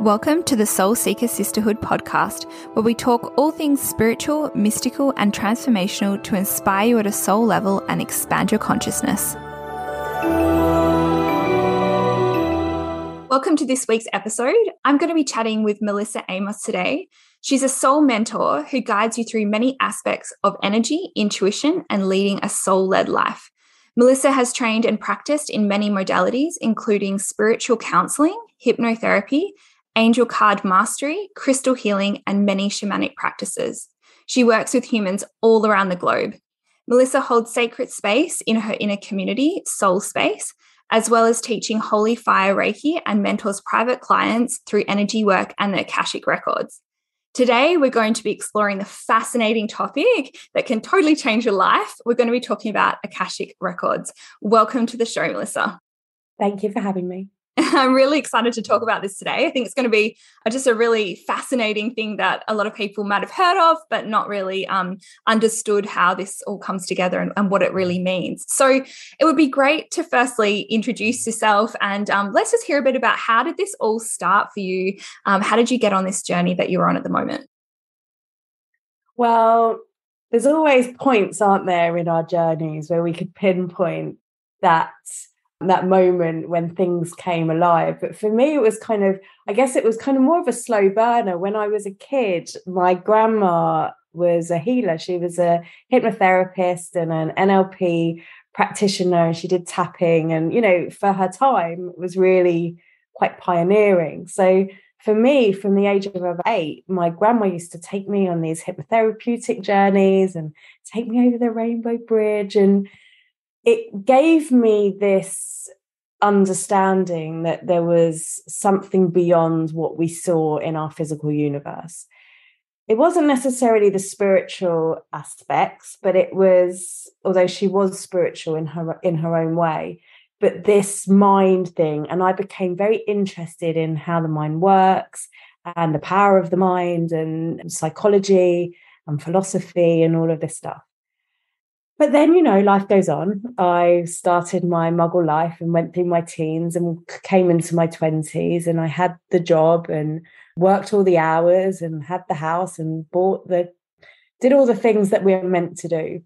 Welcome to the Soul Seeker Sisterhood podcast, where we talk all things spiritual, mystical, and transformational to inspire you at a soul level and expand your consciousness. Welcome to this week's episode. I'm going to be chatting with Melissa Amos today. She's a soul mentor who guides you through many aspects of energy, intuition, and leading a soul led life. Melissa has trained and practiced in many modalities, including spiritual counseling, hypnotherapy, angel card mastery, crystal healing, and many shamanic practices. She works with humans all around the globe. Melissa holds sacred space in her inner community, Soul Space, as well as teaching Holy Fire Reiki and mentors private clients through energy work and the Akashic Records. Today, we're going to be exploring the fascinating topic that can totally change your life. We're going to be talking about Akashic Records. Welcome to the show, Melissa. Thank you for having me. I'm really excited to talk about this today. I think it's going to be just a really fascinating thing that a lot of people might have heard of, but not really um, understood how this all comes together and, and, what it really means. So it would be great to firstly introduce yourself and um, let's just hear a bit about how did this all start for you? Um, how did you get on this journey that you're on at the moment? Well, there's always points, aren't there, in our journeys where we could pinpoint that that moment when things came alive. But for me, it was kind of, I guess it was kind of more of a slow burner. When I was a kid, my grandma was a healer. She was a hypnotherapist and an NLP practitioner. And she did tapping, and you know, for her time, it was really quite pioneering. So for me, from the age of eight, my grandma used to take me on these hypnotherapeutic journeys and take me over the Rainbow Bridge and it gave me this understanding that there was something beyond what we saw in our physical universe. It wasn't necessarily the spiritual aspects, but it was, although she was spiritual in her in her own way, but this mind thing. And I became very interested in how the mind works and the power of the mind and psychology and philosophy and all of this stuff. But then, you know, life goes on. I started my muggle life and went through my teens and came into my 20s. And I had the job and worked all the hours and had the house and bought the, did all the things that we were meant to do.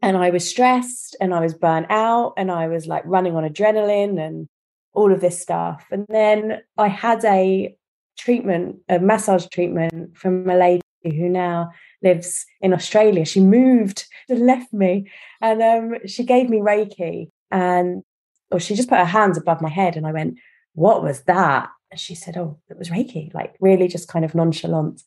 And I was stressed and I was burnt out and I was like running on adrenaline and all of this stuff. And then I had a treatment, a massage treatment from a lady who now lives in Australia. She moved and left me, and um, she gave me Reiki, and or she just put her hands above my head, and I went, "What was that?" And she said, "Oh, it was Reiki," like really just kind of nonchalant.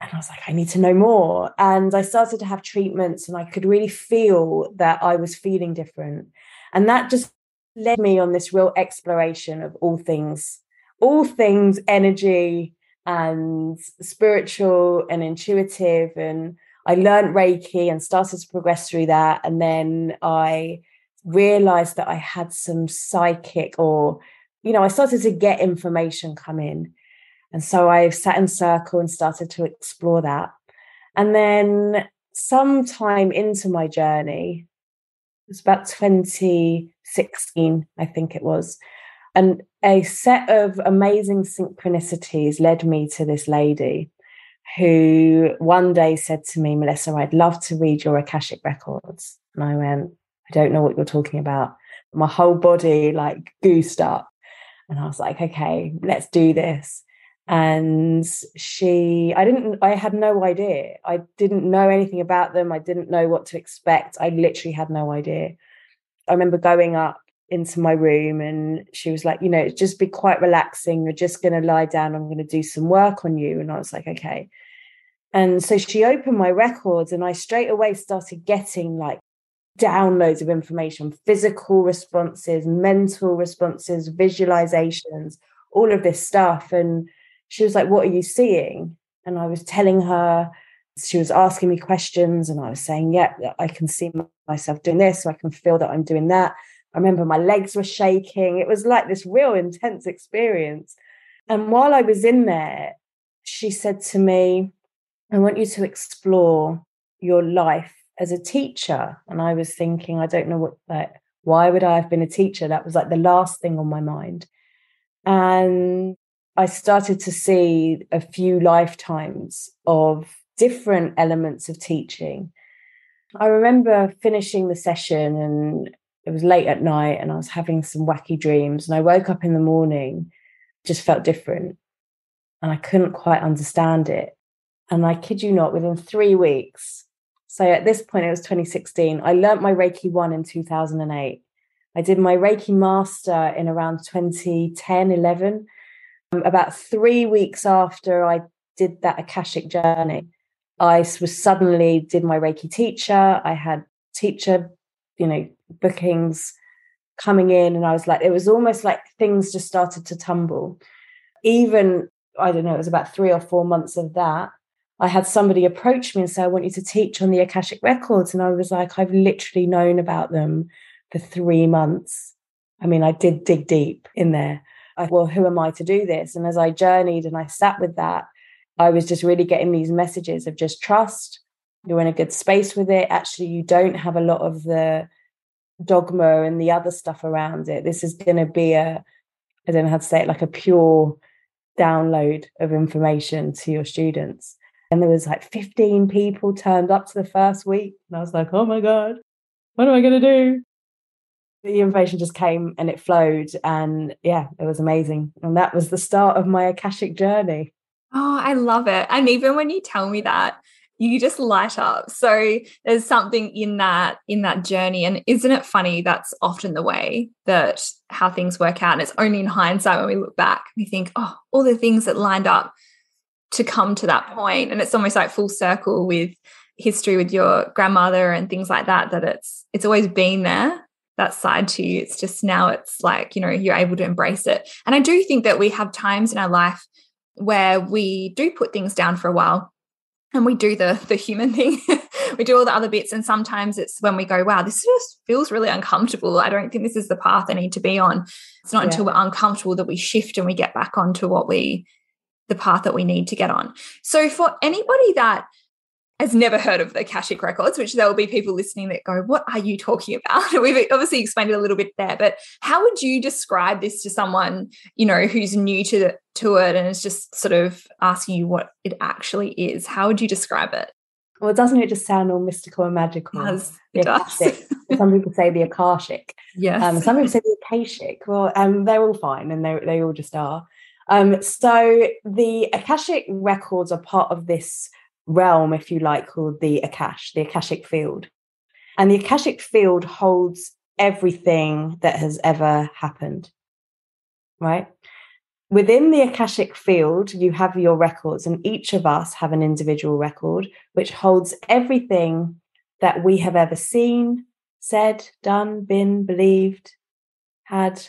And I was like, I need to know more. And I started to have treatments, and I could really feel that I was feeling different. And that just led me on this real exploration of all things, all things energy, and spiritual and intuitive and I learned Reiki and started to progress through that. And then I realized that I had some psychic or, you know, I started to get information come in. And so I sat in circle and started to explore that. And then sometime into my journey, it was about 2016, I think it was, and a set of amazing synchronicities led me to this lady who one day said to me, Melissa, I'd love to read your Akashic records. And I went, I don't know what you're talking about. My whole body like goosed up. And I was like, okay, let's do this. And she, I didn't, I had no idea. I didn't know anything about them. I didn't know what to expect. I literally had no idea. I remember going up into my room and she was like, you know, just be quite relaxing. You're just going to lie down. I'm going to do some work on you. And I was like, okay. And so she opened my records and I straight away started getting like downloads of information, physical responses, mental responses, visualizations, all of this stuff. And she was like, what are you seeing? And I was telling her, she was asking me questions and I was saying, yeah, I can see myself doing this. So I can feel that I'm doing that. I remember my legs were shaking. It was like this real intense experience. And while I was in there, she said to me, I want you to explore your life as a teacher. And I was thinking, I don't know what like, why would I have been a teacher? That was like the last thing on my mind. And I started to see a few lifetimes of different elements of teaching. I remember finishing the session and it was late at night and I was having some wacky dreams. And I woke up in the morning, just felt different. And I couldn't quite understand it. And I kid you not, within three weeks, so at this point, it was 2016, I learnt my Reiki 1 in 2008. I did my Reiki Master in around 2010, 11. Um, about three weeks after I did that Akashic journey, I was suddenly did my Reiki teacher. I had teacher, you know, bookings coming in, and I was like, it was almost like things just started to tumble. Even I don't know, it was about three or four months of that. I had somebody approach me and say, I want you to teach on the Akashic records. And I was like, I've literally known about them for three months. I mean, I did dig deep in there. I, well, who am I to do this? And as I journeyed and I sat with that, I was just really getting these messages of just trust. You're in a good space with it. Actually, you don't have a lot of the dogma and the other stuff around it. This is going to be a, I don't know how to say it, like a pure download of information to your students. And there was like 15 people turned up to the first week. And I was like, oh my God, what am I going to do? The information just came and it flowed. And yeah, it was amazing. And that was the start of my Akashic journey. Oh, I love it. And even when you tell me that, you just light up. So there's something in that in that journey. And isn't it funny that's often the way that how things work out? And it's only in hindsight when we look back we think oh all the things that lined up to come to that point. And it's almost like full circle with history with your grandmother and things like that that it's it's always been there that side to you. It's just now it's like you know you're able to embrace it. And i do think that we have times in our life where we do put things down for a while and we do the the human thing we do all the other bits and sometimes it's when we go wow this just feels really uncomfortable i don't think this is the path i need to be on it's not yeah. until we're uncomfortable that we shift and we get back onto what we the path that we need to get on. So for anybody that has never heard of the Akashic Records, which there will be people listening that go, What are you talking about? We've obviously explained it a little bit there, but how would you describe this to someone, you know, who's new to the, to it and is just sort of asking you what it actually is? How would you describe it? Well, doesn't it just sound all mystical and magical? It does. It does. some people say the Akashic. Yes. Um, some people say the Akashic. Well, um, they're all fine and they, they all just are. Um, so the Akashic records are part of this realm, if you like, called the Akash, the Akashic field. And the Akashic field holds everything that has ever happened, right? Within the Akashic field, you have your records, and each of us have an individual record which holds everything that we have ever seen, said, done, been, believed, had,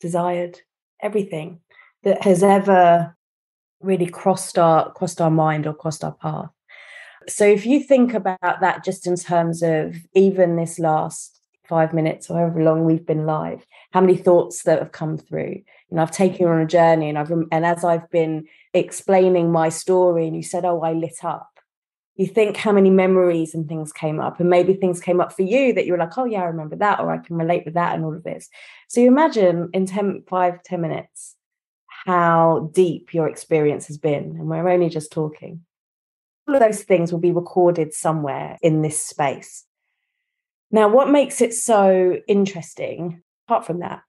desired, everything that has ever really crossed our crossed our mind or crossed our path. So if you think about that just in terms of even this last five minutes or however long we've been live, how many thoughts that have come through. You know, I've taken you on a journey and I've and as I've been explaining my story and you said, Oh, I lit up. You think how many memories and things came up, and maybe things came up for you that you were like, oh yeah, I remember that, or I can relate with that and all of this. So you imagine in 10, five, 10 minutes, how deep your experience has been. And we're only just talking. All of those things will be recorded somewhere in this space. Now, what makes it so interesting, apart from that,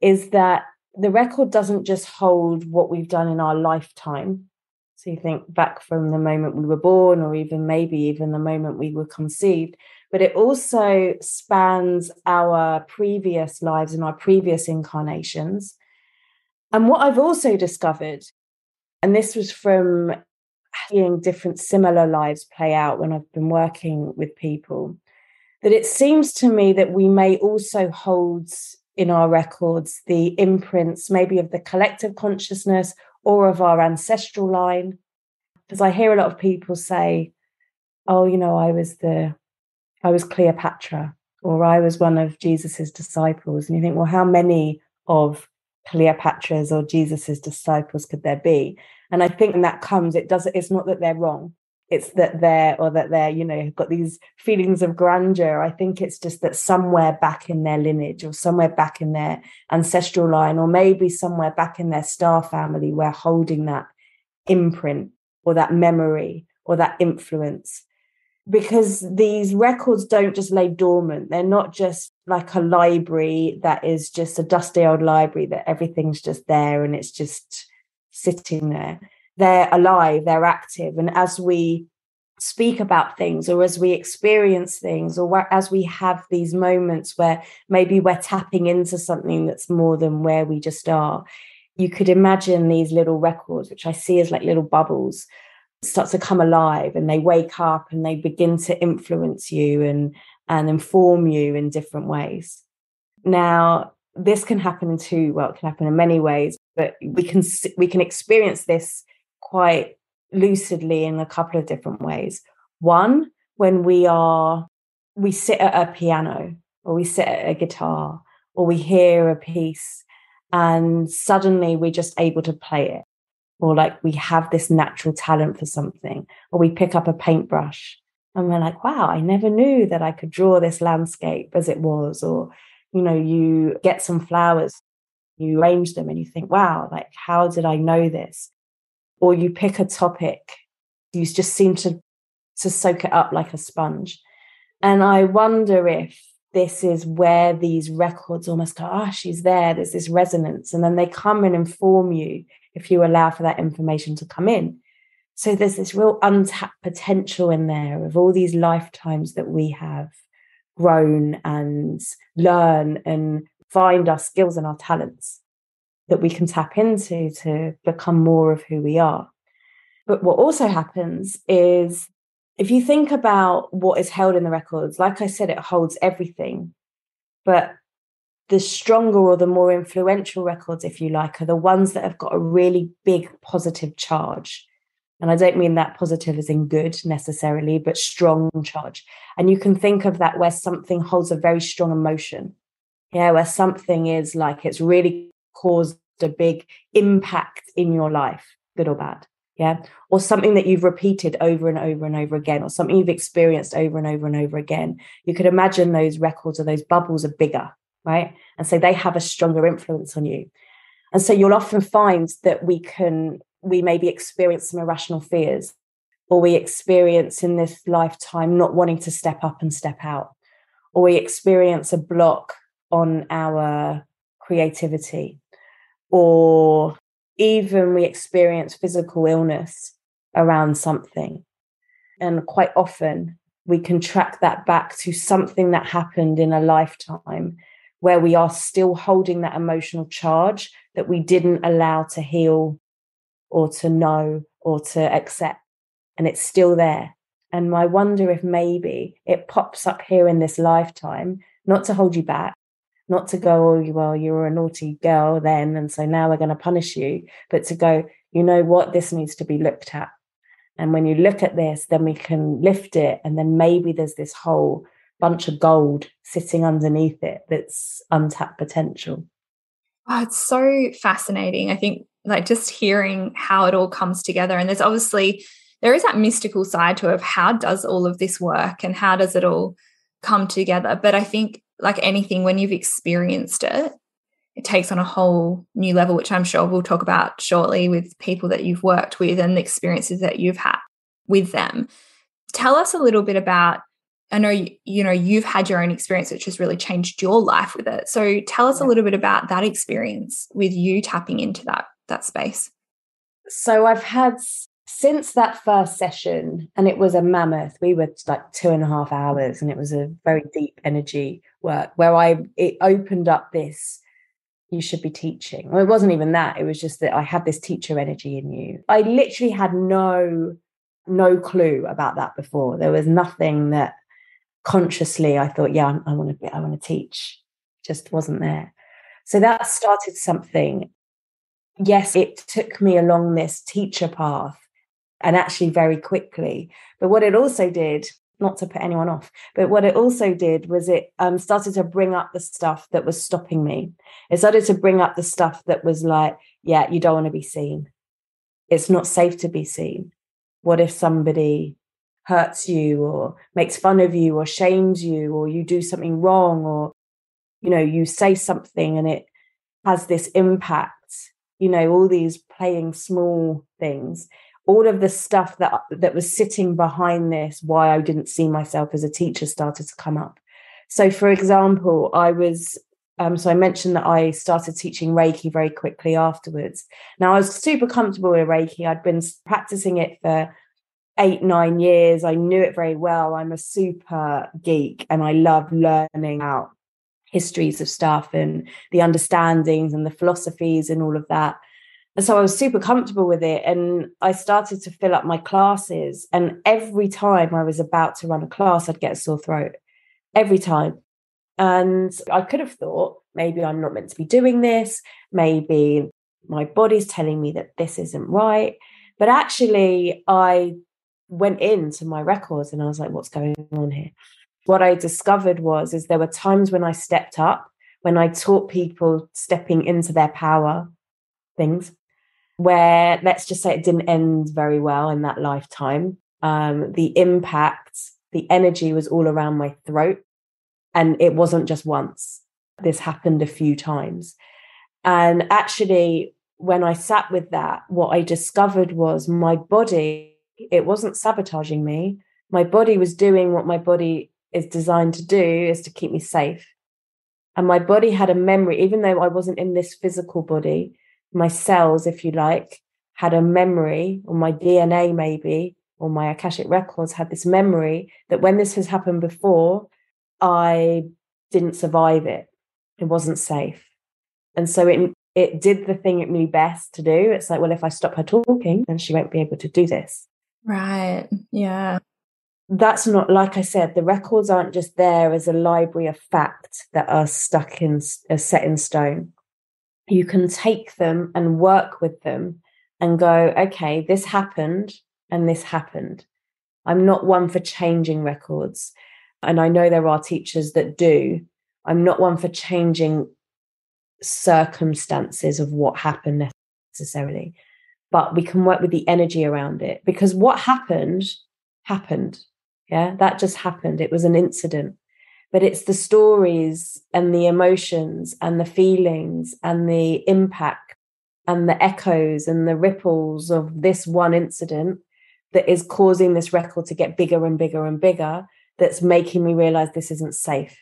is that the record doesn't just hold what we've done in our lifetime. So you think back from the moment we were born, or even maybe even the moment we were conceived, but it also spans our previous lives and our previous incarnations and what I've also discovered, and this was from seeing different similar lives play out when I've been working with people, that it seems to me that we may also hold in our records the imprints, maybe of the collective consciousness or of our ancestral line. Because I hear a lot of people say, oh, you know, I was the, I was Cleopatra, or I was one of Jesus's disciples. And you think, well, how many of Cleopatra's or Jesus's disciples could there be? And I think when that comes, it doesn't, it's not that they're wrong. it's that they're or that they're you know got these feelings of grandeur i think it's just that somewhere back in their lineage or somewhere back in their ancestral line or maybe somewhere back in their star family we're holding that imprint or that memory or that influence because these records don't just lay dormant they're not just like a library that is just a dusty old library that everything's just there and it's just sitting there they're alive, they're active. And as we speak about things or as we experience things or as we have these moments where maybe we're tapping into something that's more than where we just are, you could imagine these little records, which I see as like little bubbles, start to come alive and they wake up and they begin to influence you and and inform you in different ways. Now, this can happen in two, well, it can happen in many ways, but we can we can experience this quite lucidly in a couple of different ways. One, when we are, we sit at a piano or we sit at a guitar or we hear a piece and suddenly we're just able to play it. Or like we have this natural talent for something, or we pick up a paintbrush and we're like, wow, I never knew that I could draw this landscape as it was. Or, you know, you get some flowers, you arrange them and you think, wow, like, how did I know this? or you pick a topic, you just seem to to soak it up like a sponge. And I wonder if this is where these records almost go, ah, oh, she's there, there's this resonance. And then they come and inform you if you allow for that information to come in. So there's this real untapped potential in there of all these lifetimes that we have grown and learn and find our skills and our talents that we can tap into to become more of who we are. But what also happens is if you think about what is held in the records, like I said, it holds everything. But the stronger or the more influential records, if you like, are the ones that have got a really big positive charge. And I don't mean that positive as in good necessarily, but strong charge. And you can think of that where something holds a very strong emotion. Yeah, where something is like it's really caused a big impact in your life, good or bad. Yeah. Or something that you've repeated over and over and over again, or something you've experienced over and over and over again. You could imagine those records or those bubbles are bigger, right? And so they have a stronger influence on you. And so you'll often find that we can, we maybe experience some irrational fears, or we experience in this lifetime not wanting to step up and step out, or we experience a block on our creativity or even we experience physical illness around something. And quite often we can track that back to something that happened in a lifetime where we are still holding that emotional charge that we didn't allow to heal or to know or to accept. And it's still there. And I wonder if maybe it pops up here in this lifetime, not to hold you back, not to go, oh, well, you were a naughty girl then, and so now we're going to punish you, but to go, you know what, this needs to be looked at. And when you look at this, then we can lift it, and then maybe there's this whole bunch of gold sitting underneath it that's untapped potential. Oh, it's so fascinating. I think, like, just hearing how it all comes together, and there's obviously there is that mystical side to it of how does all of this work and how does it all come together. But I think like anything, when you've experienced it, it takes on a whole new level, which I'm sure we'll talk about shortly with people that you've worked with and the experiences that you've had with them. Tell us a little bit about. I know you, know you've had your own experience, which has really changed your life with it. So tell us a little bit about that experience with you tapping into that that space. So I've had since that first session, and it was a mammoth. We were like two and a half hours, and it was a very deep energy work where I it opened up this you should be teaching. Well, it wasn't even that. It was just that I had this teacher energy in you. I literally had no no clue about that before. There was nothing that consciously I thought, yeah, I, want to be, I want to teach. Just wasn't there. So that started something. Yes, it took me along this teacher path and actually very quickly. But what it also did not to put anyone off, but what it also did was it um, started to bring up the stuff that was stopping me. It started to bring up the stuff that was like, yeah, you don't want to be seen. It's not safe to be seen. What if somebody hurts you or makes fun of you or shames you or you do something wrong or you know you say something and it has this impact you know all these playing small things. All of the stuff that that was sitting behind this why i didn't see myself as a teacher started to come up. So for example i was um, so i mentioned that i started teaching reiki very quickly afterwards. Now i was super comfortable with reiki. I'd been practicing it for eight nine years i knew it very well i'm a super geek and i love learning out histories of stuff and the understandings and the philosophies and all of that. And so I was super comfortable with it. And I started to fill up my classes. And every time I was about to run a class, I'd get a sore throat. Every time. And I could have thought, maybe I'm not meant to be doing this. Maybe my body's telling me that this isn't right. But actually, I went into my records and I was like, what's going on here? what I discovered was is there were times when I stepped up, when I taught people stepping into their power things, where let's just say it didn't end very well in that lifetime. Um, the impact, the energy was all around my throat. And it wasn't just once. This happened a few times. And actually, when I sat with that, what I discovered was my body, it wasn't sabotaging me. My body was doing what my body is designed to do is to keep me safe. And my body had a memory, even though I wasn't in this physical body, my cells, if you like, had a memory, or my DNA maybe, or my Akashic records had this memory that when this has happened before, I didn't survive it. It wasn't safe. And so it it did the thing it knew best to do. It's like, well, if I stop her talking, then she won't be able to do this. Right. Yeah. That's not like i said the records aren't just there as a library of fact that are stuck in are uh, set in stone. You can take them and work with them and go okay this happened and this happened. I'm not one for changing records. And i know there are teachers that do. I'm not one for changing circumstances of what happened necessarily but we can work with the energy around it because what happened happened yeah, that just happened. It was an incident. But it's the stories and the emotions and the feelings and the impact and the echoes and the ripples of this one incident that is causing this record to get bigger and bigger and bigger that's making me realize this isn't safe.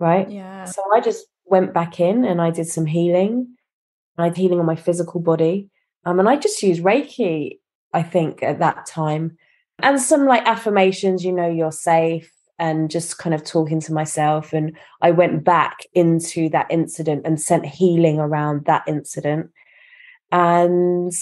Right. Yeah. So I just went back in and I did some healing. I did healing on my physical body. Um, and I just used Reiki, I think, at that time and some like affirmations, you know, you're safe and just kind of talking to myself. And I went back into that incident and sent healing around that incident. And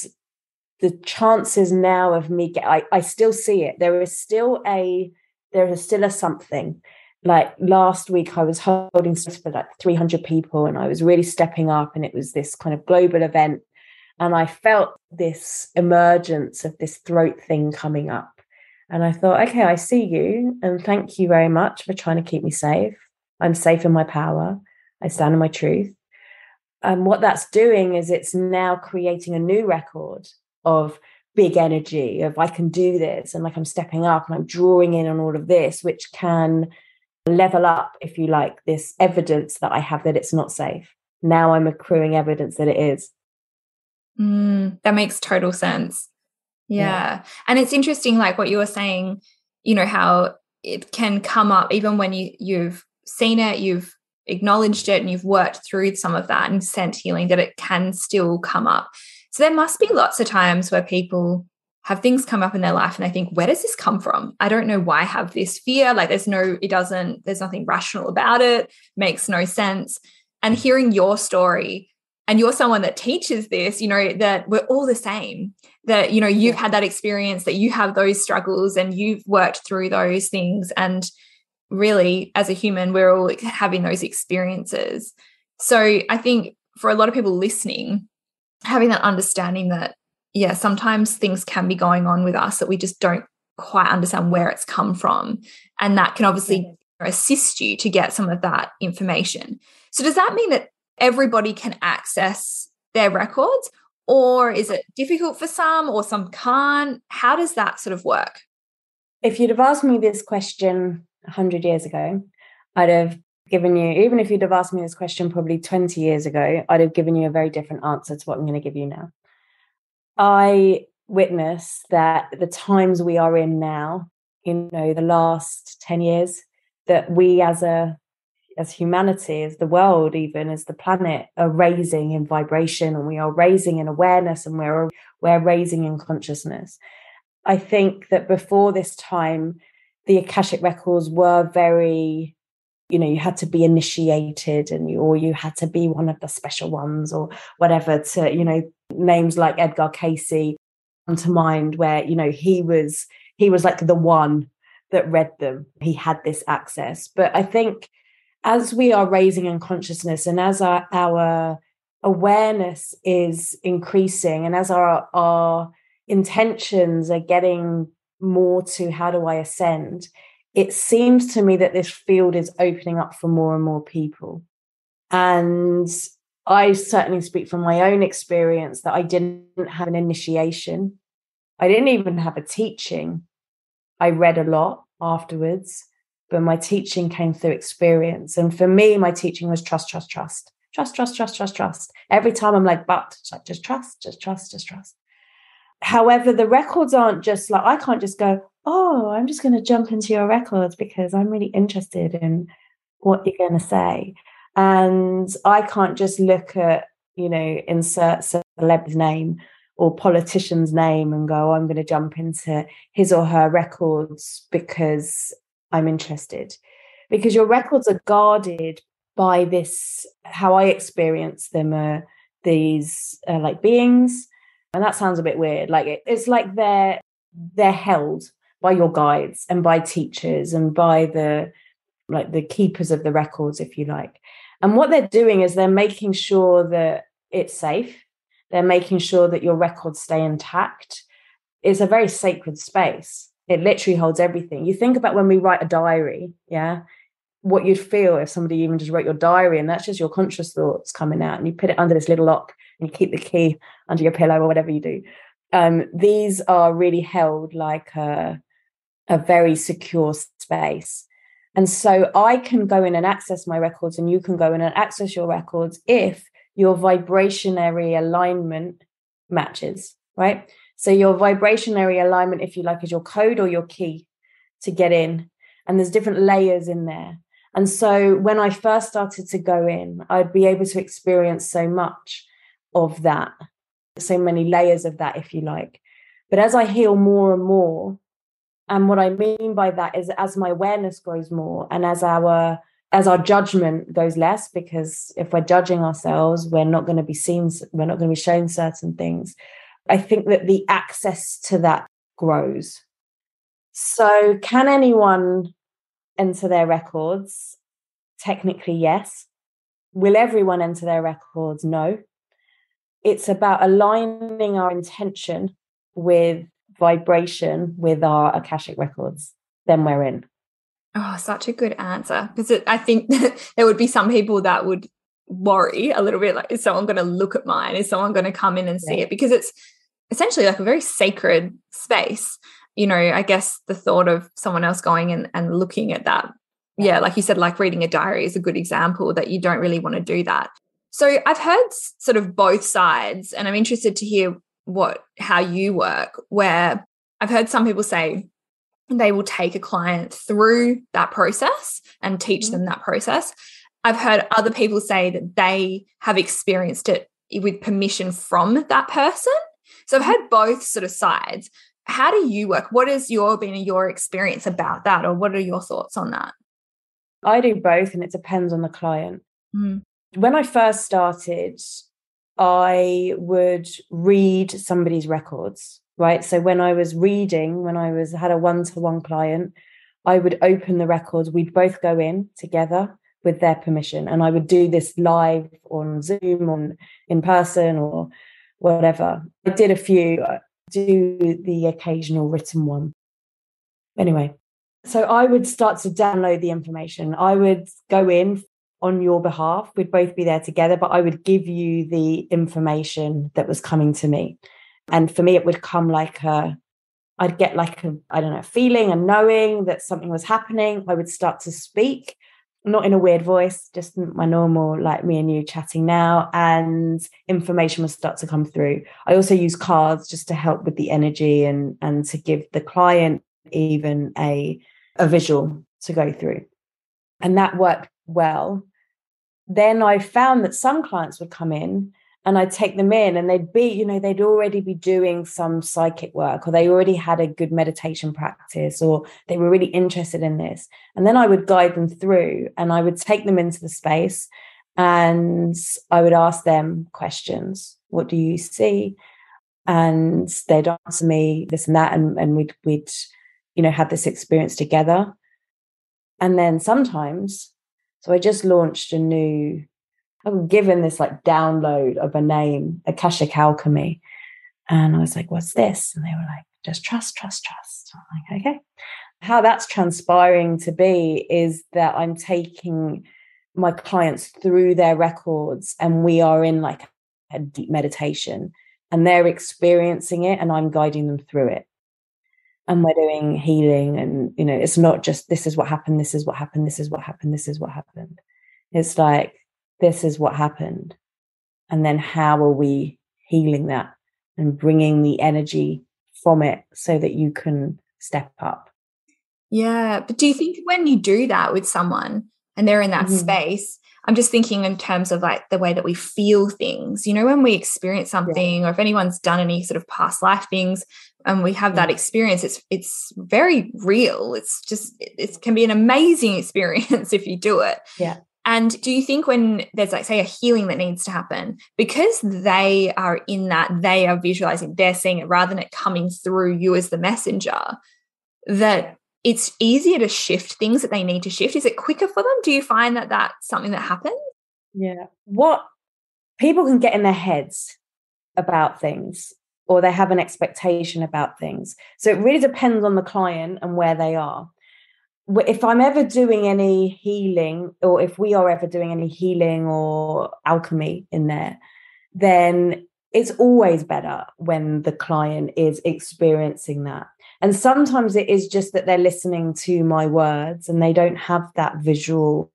the chances now of me get, I, I still see it. There is still a, there is still a something. Like last week, I was holding for like 300 people and I was really stepping up, and it was this kind of global event. And I felt this emergence of this throat thing coming up and I thought, okay, I see you. And thank you very much for trying to keep me safe. I'm safe in my power. I stand in my truth. And what that's doing is it's now creating a new record of big energy, of I can do this, and like I'm stepping up and I'm drawing in on all of this, which can level up, if you like, this evidence that I have that it's not safe. Now I'm accruing evidence that it is. Mm, that makes total sense. Yeah. yeah. And it's interesting, like what you were saying, you know, how it can come up even when you you've seen it, you've acknowledged it and you've worked through some of that and sent healing that it can still come up. So there must be lots of times where people have things come up in their life and they think, where does this come from? I don't know why I have this fear. Like there's no, it doesn't, there's nothing rational about it, makes no sense. And hearing your story, and you're someone that teaches this, you know, that we're all the same that you know you've had that experience that you have those struggles and you've worked through those things. And really as a human we're all having those experiences. So i think for a lot of people listening having that understanding that yeah sometimes things can be going on with us that we just don't quite understand where it's come from. And that can obviously assist you to get some of that information. So does that mean that everybody can access their records or is it difficult for some or some can't? How does that sort of work? if you'd have asked me this question 100 years ago, I'd have given you, even if you'd have asked me this question probably 20 years ago, I'd have given you a very different answer to what I'm going to give you now. I witness that the times we are in now, you know, the last 10 years, that we as a as humanity, as the world, even as the planet, are raising in vibration and we are raising in awareness and we're we're raising in consciousness. I think that before this time, the Akashic records were very you know you had to be initiated and you, or you had to be one of the special ones or whatever to you know names like edgar Cayce come to mind where you know he was he was like the one that read them he had this access but i think as we are raising in consciousness and as our, our awareness is increasing and as our our intentions are getting more to how do i ascend it seems to me that this field is opening up for more and more people. And I certainly speak from my own experience that I didn't have an initiation. I didn't even have a teaching. I read a lot afterwards, but my teaching came through experience. And for me, my teaching was trust, trust, trust, trust, trust, trust, trust, trust. Every time I'm like, but just trust, just trust, just trust. However, the records aren't just like, I can't just go, oh, I'm just going to jump into your records because I'm really interested in what you're going to say. And I can't just look at, you know, insert celeb's name or politician's name and go, oh, I'm going to jump into his or her records because I'm interested. Because your records are guarded by this, how I experience them are these uh, like beings. And that sounds a bit weird. Like it, it's like they're they're held by your guides and by teachers and by the like the keepers of the records if you like. And what they're doing is they're making sure that it's safe. They're making sure that your records stay intact. It's a very sacred space it literally holds everything you think about when we write a diary yeah what you'd feel if somebody even just wrote your diary and that's just your conscious thoughts coming out and you put it under this little lock and you keep the key under your pillow or whatever you do. Um, these are really held like a, a very secure space. And so I can go in and access my records, and you can go in and access your records if your vibrationary alignment matches, right? So your vibrationary alignment, if you like, is your code or your key to get in. And there's different layers in there. And so when I first started to go in, I'd be able to experience so much of that, so many layers of that, if you like. But as I heal more and more, and what I mean by that is as my awareness grows more and as our as our judgment goes less, because if we're judging ourselves, we're not going to be seen, we're not going to be shown certain things. I think that the access to that grows. So, can anyone enter their records? Technically, yes. Will everyone enter their records? No it's about aligning our intention with vibration with our Akashic records, then we're in. Oh, such a good answer. Because I think there would be some people that would worry a little bit like, is someone going to look at mine? Is someone going to come in and see yeah. it? Because it's essentially like a very sacred space. You know, I guess the thought of someone else going and, and looking at that. Yeah, like you said, like reading a diary is a good example that you don't really want to do that. So I've heard sort of both sides, and I'm interested to hear what how you work. Where I've heard some people say they will take a client through that process and teach mm-hmm. them that process. I've heard other people say that they have experienced it with permission from that person. So I've mm-hmm. both sort of sides. How do you work? What has your been your experience about that, or what are your thoughts on that? I do both, and it depends on the client. Mm. When I first started, I would read somebody's records, right? So when I was reading, when I was had a one-to-one client, I would open the records. We'd both go in together with their permission, and I would do this live on Zoom, on in person, or whatever. I did a few, uh, do the occasional written one. Anyway, so I would start to download the information. I would go in on your behalf. We'd both be there together, but I would give you the information that was coming to me. And for me, it would come like a, I'd get like a, I don't know, feeling and knowing that something was happening. I would start to speak, not in a weird voice, just my normal, like me and you chatting now, and information would start to come through. I also use cards just to help with the energy and and to give the client even a a visual to go through. And that worked well. Then I found that some clients would come in and I'd take them in and they'd be, you know, they'd already be doing some psychic work or they already had a good meditation practice or they were really interested in this. And then I would guide them through and I would take them into the space and I would ask them questions. What do you see? And they'd answer me this and that, and, and we'd we'd, you know, had this experience together. And then sometimes, so I just launched a new I'm given this like download of a name, Akashic Alchemy. And I was like, what's this? And they were like, just trust, trust, trust. I'm like, okay. How that's transpiring to be is that I'm taking my clients through their records and we are in like a deep meditation and they're experiencing it and I'm guiding them through it. And we're doing healing and you know, it's not just this is what happened, this is what happened, this is what happened, this is what happened. It's like this is what happened. And then how are we healing that and bringing the energy from it so that you can step up? Yeah. But do you think when you do that with someone and they're in that mm-hmm. space, I'm just thinking in terms of like the way that we feel things, you know, when we experience something yeah. or if anyone's done any sort of past life things and we have that experience, it's it's very real. It's just it can be an amazing experience if you do it. Yeah. And do you think when there's like, say, a healing that needs to happen, because they are in that, they are visualizing, they're seeing it rather than it coming through you as the messenger, that it's easier to shift things that they need to shift? Is it quicker for them? Do you find that that's something that happens? Yeah. What people can get in their heads about things or they have an expectation about things. So it really depends on the client and where they are if I'm ever doing any healing, or if we are ever doing any healing or alchemy in there, then it's always better when the client is experiencing that. And sometimes it is just that they're listening to my words and they don't have that visual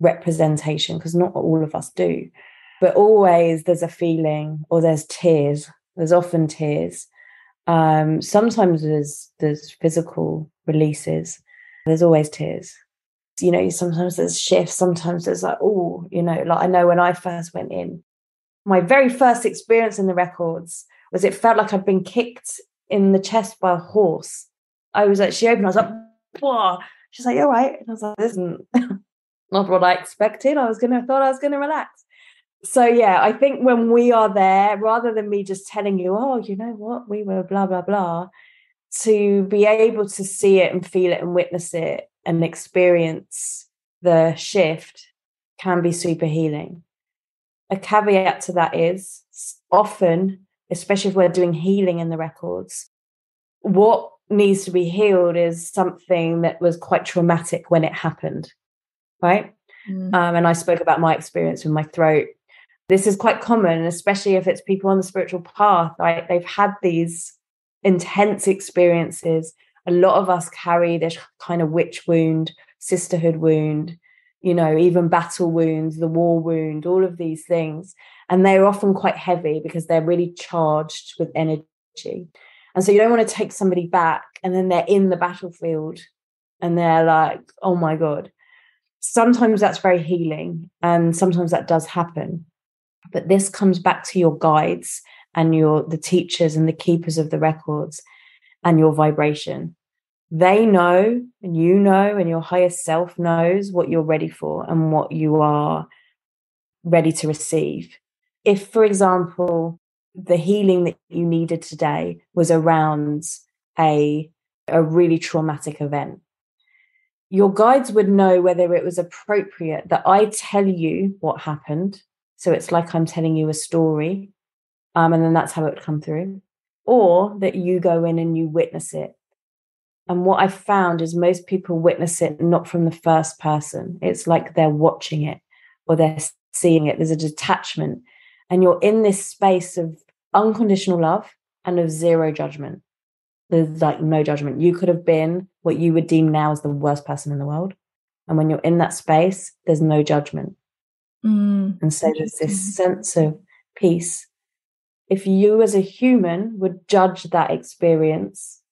representation, because not all of us do. But always there's a feeling or there's tears. There's often tears. Um, sometimes there's there's physical releases there's always tears. You know, sometimes there's shifts, sometimes there's like, oh, you know, like I know when I first went in, my very first experience in the records was it felt like I'd been kicked in the chest by a horse. I was like, she opened, I was like, Whoa. She's like, you're right. And I was like, this isn't not what I expected. I was gonna thought I was gonna relax. So yeah, I think when we are there, rather than me just telling you, oh, you know what, we were blah blah blah, to be able to see it and feel it and witness it and experience the shift can be super healing. A caveat to that is often, especially if we're doing healing in the records, what needs to be healed is something that was quite traumatic when it happened, right? Mm. Um, and I spoke about my experience with my throat. This is quite common, especially if it's people on the spiritual path, right? They've had these intense experiences. A lot of us carry this kind of witch wound, sisterhood wound, you know, even battle wounds, the war wound, all of these things. And they're often quite heavy because they're really charged with energy. And so you don't want to take somebody back and then they're in the battlefield and they're like, oh my God. Sometimes that's very healing and sometimes that does happen. But this comes back to your guides and your the teachers and the keepers of the records and your vibration. They know and you know and your higher self knows what you're ready for and what you are ready to receive. If for example the healing that you needed today was around a a really traumatic event your guides would know whether it was appropriate that I tell you what happened. So it's like I'm telling you a story um, and then that's how it would come through. Or that you go in and you witness it. And what I found is most people witness it not from the first person. It's like they're watching it or they're seeing it. There's a detachment. And you're in this space of unconditional love and of zero judgment. There's like no judgment. You could have been what you would deem now as the worst person in the world. And when you're in that space, there's no judgment. Mm, and so there's this sense of peace. If you as a human would judge that experience,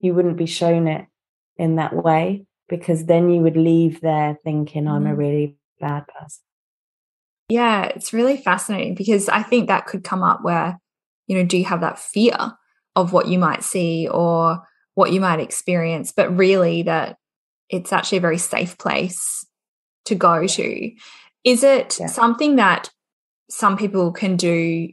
you wouldn't be shown it in that way because then you would leave there thinking. I'm a mm. really bad person. Yeah, it's really fascinating because I think that could come up where, you know, do you have that fear of what you might see or what you might experience, but really that it's actually a very safe place to go to. Is it yeah. something that some people can do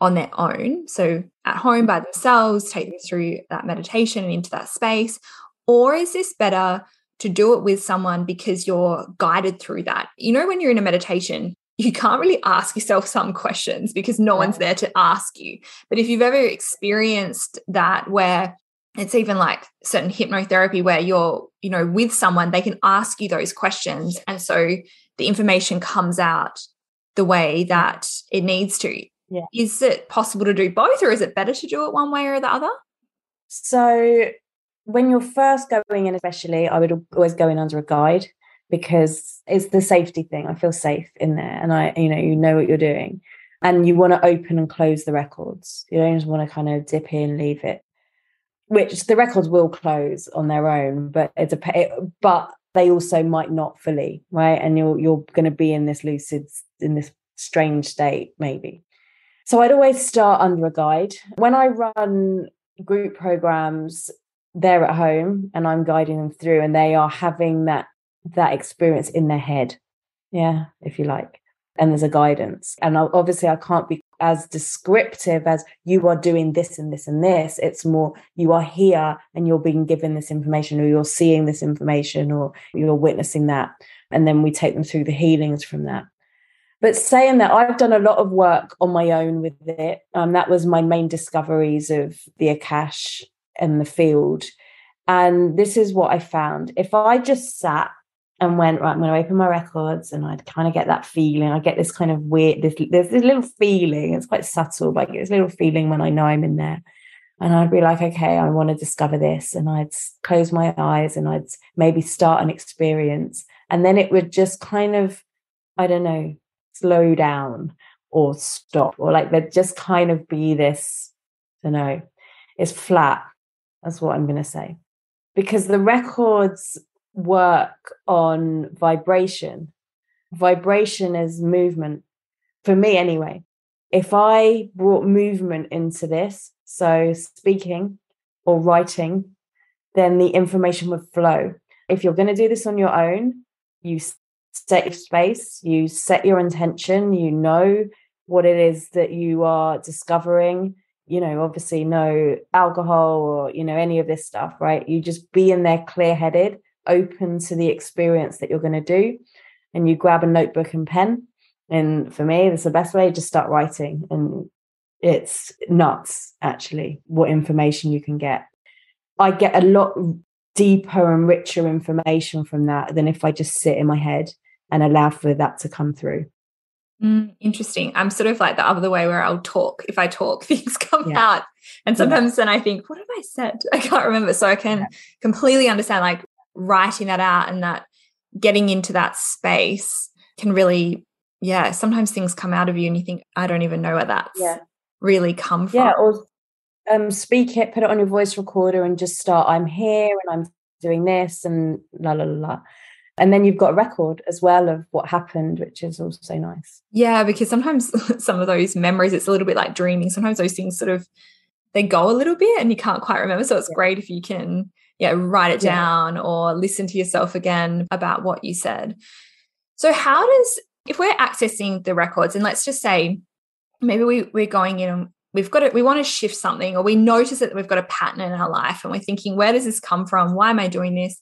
on their own? So at home by themselves, take them through that meditation and into that space? Or is this better to do it with someone because you're guided through that? You know, when you're in a meditation, you can't really ask yourself some questions because no one's there to ask you. But if you've ever experienced that where it's even like certain hypnotherapy where you're you know with someone they can ask you those questions and so the information comes out the way that it needs to yeah. is it possible to do both or is it better to do it one way or the other so when you're first going in especially i would always go in under a guide because it's the safety thing i feel safe in there and i you know you know what you're doing and you want to open and close the records you don't just want to kind of dip in leave it which the records will close on their own, but it's a it, but they also might not fully, right? And you're you're going to be in this lucid in this strange state maybe. So I'd always start under a guide. When I run group programs, they're at home and I'm guiding them through and they are having that that experience in their head. Yeah, if you like. And there's a guidance. And obviously I can't be as descriptive as you are doing this and this and this. It's more you are here and you're being given this information, or you're seeing this information, or you're witnessing that. And then we take them through the healings from that. But saying that, I've done a lot of work on my own with it. Um, that was my main discoveries of the Akash and the field. And this is what I found. If I just sat and went right i'm going to open my records and i'd kind of get that feeling i get this kind of weird this there's this little feeling it's quite subtle but i get this little feeling when i know i'm in there and i'd be like okay i want to discover this and i'd close my eyes and i'd maybe start an experience and then it would just kind of i don't know slow down or stop or like there'd just kind of be this i don't know it's flat that's what i'm going to say because the records work on vibration. Vibration is movement, for me anyway. If I brought movement into this, so speaking or writing, then the information would flow. If you're going to do this on your own, you set your space, you set your intention, you know what it is that you are discovering. You know, obviously, no alcohol or, you know, any of this stuff, right? You just be in there clear headed open to the experience that you're going to do and you grab a notebook and pen and for me that's the best way just start writing and it's nuts actually what information you can get i get a lot deeper and richer information from that than if i just sit in my head and allow for that to come through Mm, interesting. I'm sort of like the other way where I'll talk. If I talk, things come yeah. out. And sometimes yeah. then I think, what have I said? I can't remember. So I can yeah. completely understand like writing that out and that getting into that space can really yeah sometimes things come out of you and you think i don't even know where that's really come from yeah or um speak it put it on your voice recorder and just start i'm here and i'm doing this and la la la la and then you've got a record as well of what happened which is also nice yeah because sometimes some of those memories it's a little bit like dreaming sometimes those things sort of they go a little bit and you can't quite remember so it's yeah. great if you can yeah, write it yeah. down or listen to yourself again about what you said. So, how does, if we're accessing the records, and let's just say maybe we, we're going in and we've got it, we want to shift something, or we notice that we've got a pattern in our life and we're thinking, where does this come from? Why am I doing this?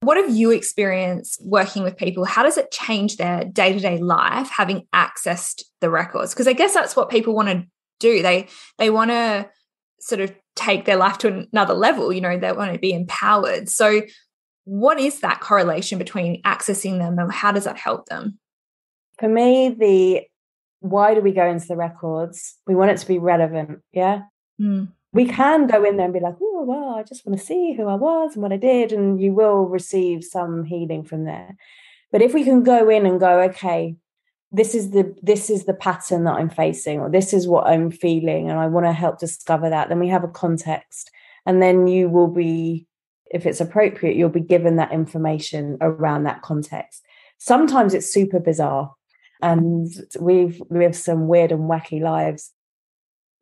What have you experienced working with people? How does it change their day to day life having accessed the records? Because I guess that's what people want to do. They they want to sort of take their life to another level you know they want to be empowered so what is that correlation between accessing them and how does that help them for me the why do we go into the records we want it to be relevant yeah mm. We can go in there and be like, oh, well, I just want to see who I was and what I did. And you will receive some healing from there. But if we can go in and go, okay, this is the this is the pattern that I'm facing, or this is what I'm feeling, and I want to help discover that, then we have a context. And then you will be, if it's appropriate, you'll be given that information around that context. Sometimes it's super bizarre. And we've we have some weird and wacky lives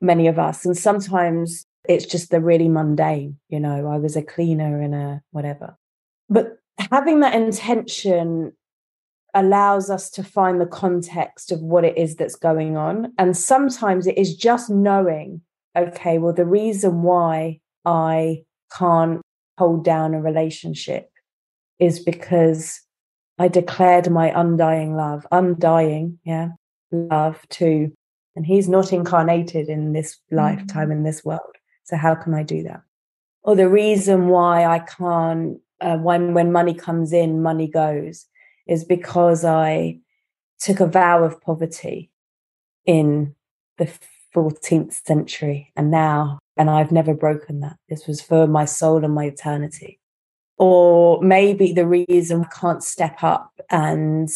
many of us. And sometimes it's just the really mundane, you know, I was a cleaner in a whatever. But having that intention allows us to find the context of what it is that's going on. And sometimes it is just knowing, okay, well, the reason why I can't hold down a relationship is because I declared my undying love, undying, yeah, love to and he's not incarnated in this lifetime, mm-hmm. in this world. So how can I do that? Or the reason why I can't, uh, when, when money comes in, money goes, is because I took a vow of poverty in the 14th century. And now, and I've never broken that. This was for my soul and my eternity. Or maybe the reason I can't step up and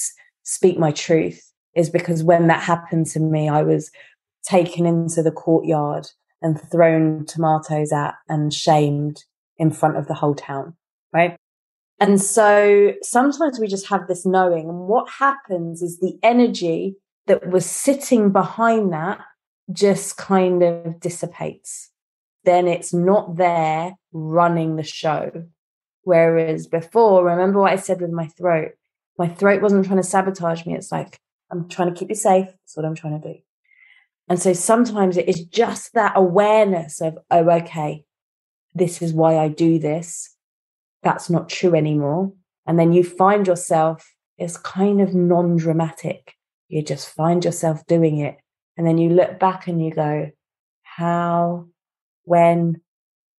speak my truth is because when that happened to me, I was taken into the courtyard and thrown tomatoes at and shamed in front of the whole town. Right. And so sometimes we just have this knowing. And what happens is the energy that was sitting behind that just kind of dissipates. Then it's not there running the show. Whereas before, remember what I said with my throat? My throat wasn't trying to sabotage me. It's like, I'm trying to keep you safe. That's what I'm trying to do. And so sometimes it is just that awareness of, oh, okay, this is why I do this. That's not true anymore. And then you find yourself, it's kind of non dramatic. You just find yourself doing it. And then you look back and you go, how, when,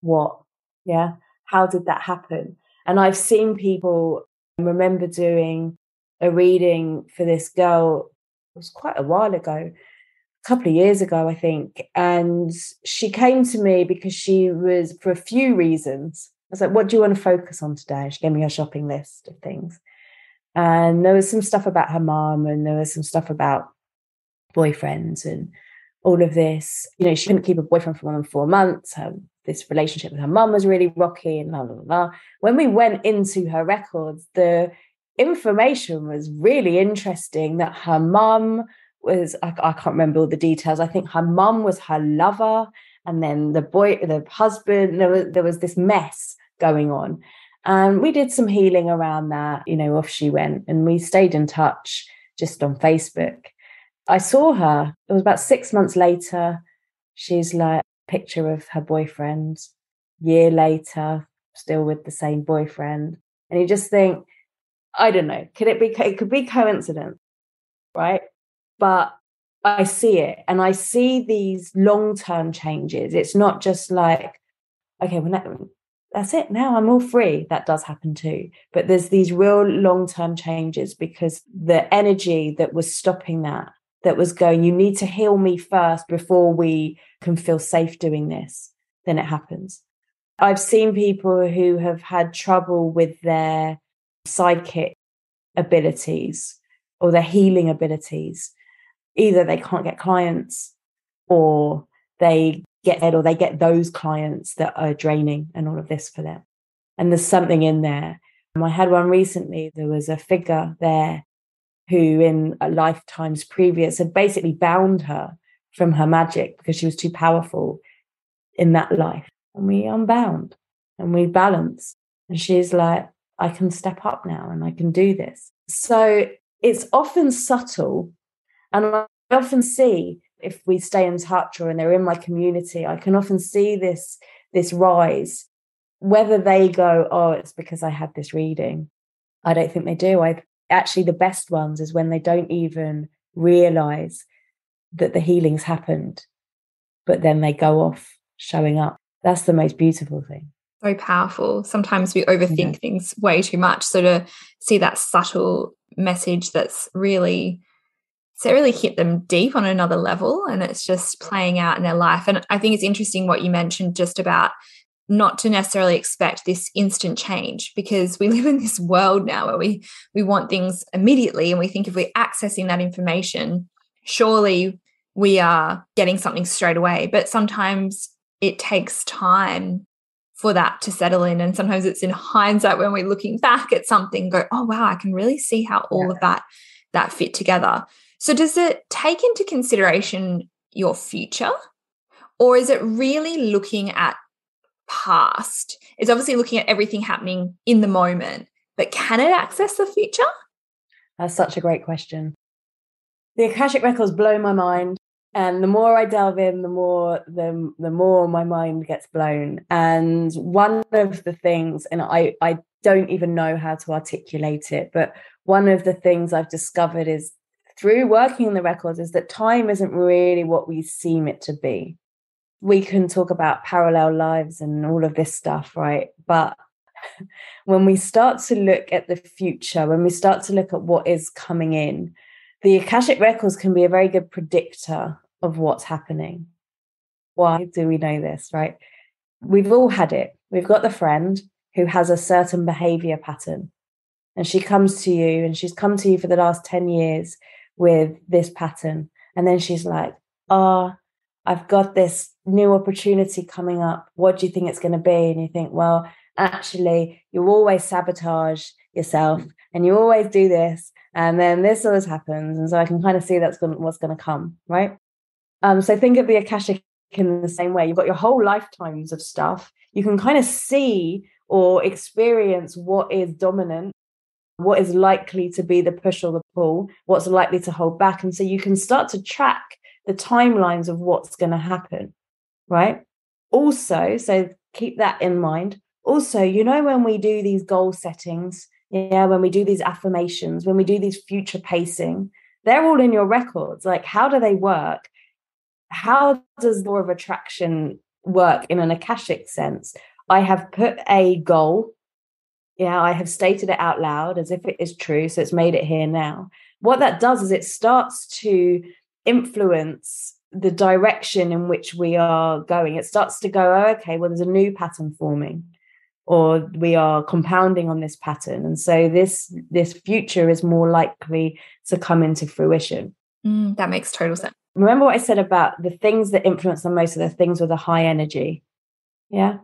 what? Yeah. How did that happen? And I've seen people remember doing a reading for this girl. It was quite a while ago, a couple of years ago, I think. And she came to me because she was, for a few reasons, I was like, what do you want to focus on today? She gave me her shopping list of things. And there was some stuff about her mom, and there was some stuff about boyfriends and all of this. You know, she couldn't keep a boyfriend for more than four months. Her, this relationship with her mum was really rocky and blah, blah, blah. When we went into her records, the information was really interesting that her mum was I, I, can't remember all the details i think her mum was her lover and then the boy the husband there was there was this mess going on. And we did some healing around that you know off she went and we stayed in touch just on facebook. I saw her it was about six months later. She's like picture of her boyfriend. Year later still with the same boyfriend. And you just think I don't know. Could it be? It could be coincidence, right? But I see it, and I see these long term changes. It's not just like, okay, well, that, that's it. Now I'm all free. That does happen too. But there's these real long term changes because the energy that was stopping that, that was going, you need to heal me first before we can feel safe doing this. Then it happens. I've seen people who have had trouble with their psychic abilities or their healing abilities. Either they can't get clients or they get it or they get those clients that are draining and all of this for them. And there's something in there. Um, I had one recently, there was a figure there who, in a lifetimes previous, had basically bound her from her magic because she was too powerful in that life. And we unbound and we balance. And she's like, I can step up now and I can do this. So it's often subtle. And I often see if we stay in touch or and they're in my community, I can often see this, this rise. Whether they go, oh, it's because I had this reading. I don't think they do. I actually the best ones is when they don't even realize that the healing's happened, but then they go off showing up. That's the most beautiful thing so powerful. Sometimes we overthink yeah. things way too much. So to see that subtle message that's really so really hit them deep on another level and it's just playing out in their life. And I think it's interesting what you mentioned just about not to necessarily expect this instant change because we live in this world now where we we want things immediately and we think if we're accessing that information surely we are getting something straight away but sometimes it takes time for that to settle in and sometimes it's in hindsight when we're looking back at something go oh wow i can really see how all yeah. of that that fit together so does it take into consideration your future or is it really looking at past. It's obviously looking at everything happening in the moment, but can it access the future? That's such a great question. The Akashic records blow my mind. And the more I delve in, the more the the more my mind gets blown. And one of the things, and I I don't even know how to articulate it, but one of the things I've discovered is through working in the records is that time isn't really what we seem it to be we can talk about parallel lives and all of this stuff, right? But when we start to look at the future, when we start to look at what is coming in, the Akashic records can be a very good predictor of what's happening. Why do we know this, right? We've all had it. We've got the friend who has a certain behavior pattern, and she comes to you, and she's come to you for the last 10 years with this pattern. And then she's like, oh, I've got this new opportunity coming up. What do you think it's going to be? And you think, well, actually, you always sabotage yourself and you always do this. And then this always happens. And so I can kind of see that's going, what's going to come, right? Um, so think of the Akashic in the same way. You've got your whole lifetimes of stuff. You can kind of see or experience what is dominant, what is likely to be the push or the pull, what's likely to hold back. And so you can start to track the timelines of what's going to happen, right? Also, so keep that in mind. Also, you know, when we do these goal settings, yeah, when we do these affirmations, when we do these future pacing, they're all in your records. Like, how do they work? How does law of attraction work in an Akashic sense? I have put a goal. Yeah, I have stated it out loud as if it is true. So it's made it here now. What that does is it starts to influence the direction in which we are going. It starts to go, oh, okay, well, there's a new pattern forming, or we are compounding on this pattern, and so this this future is more likely to come into fruition. Mm, that makes total sense. Remember what I said about the things that influence the most are the things with a high energy. Yeah.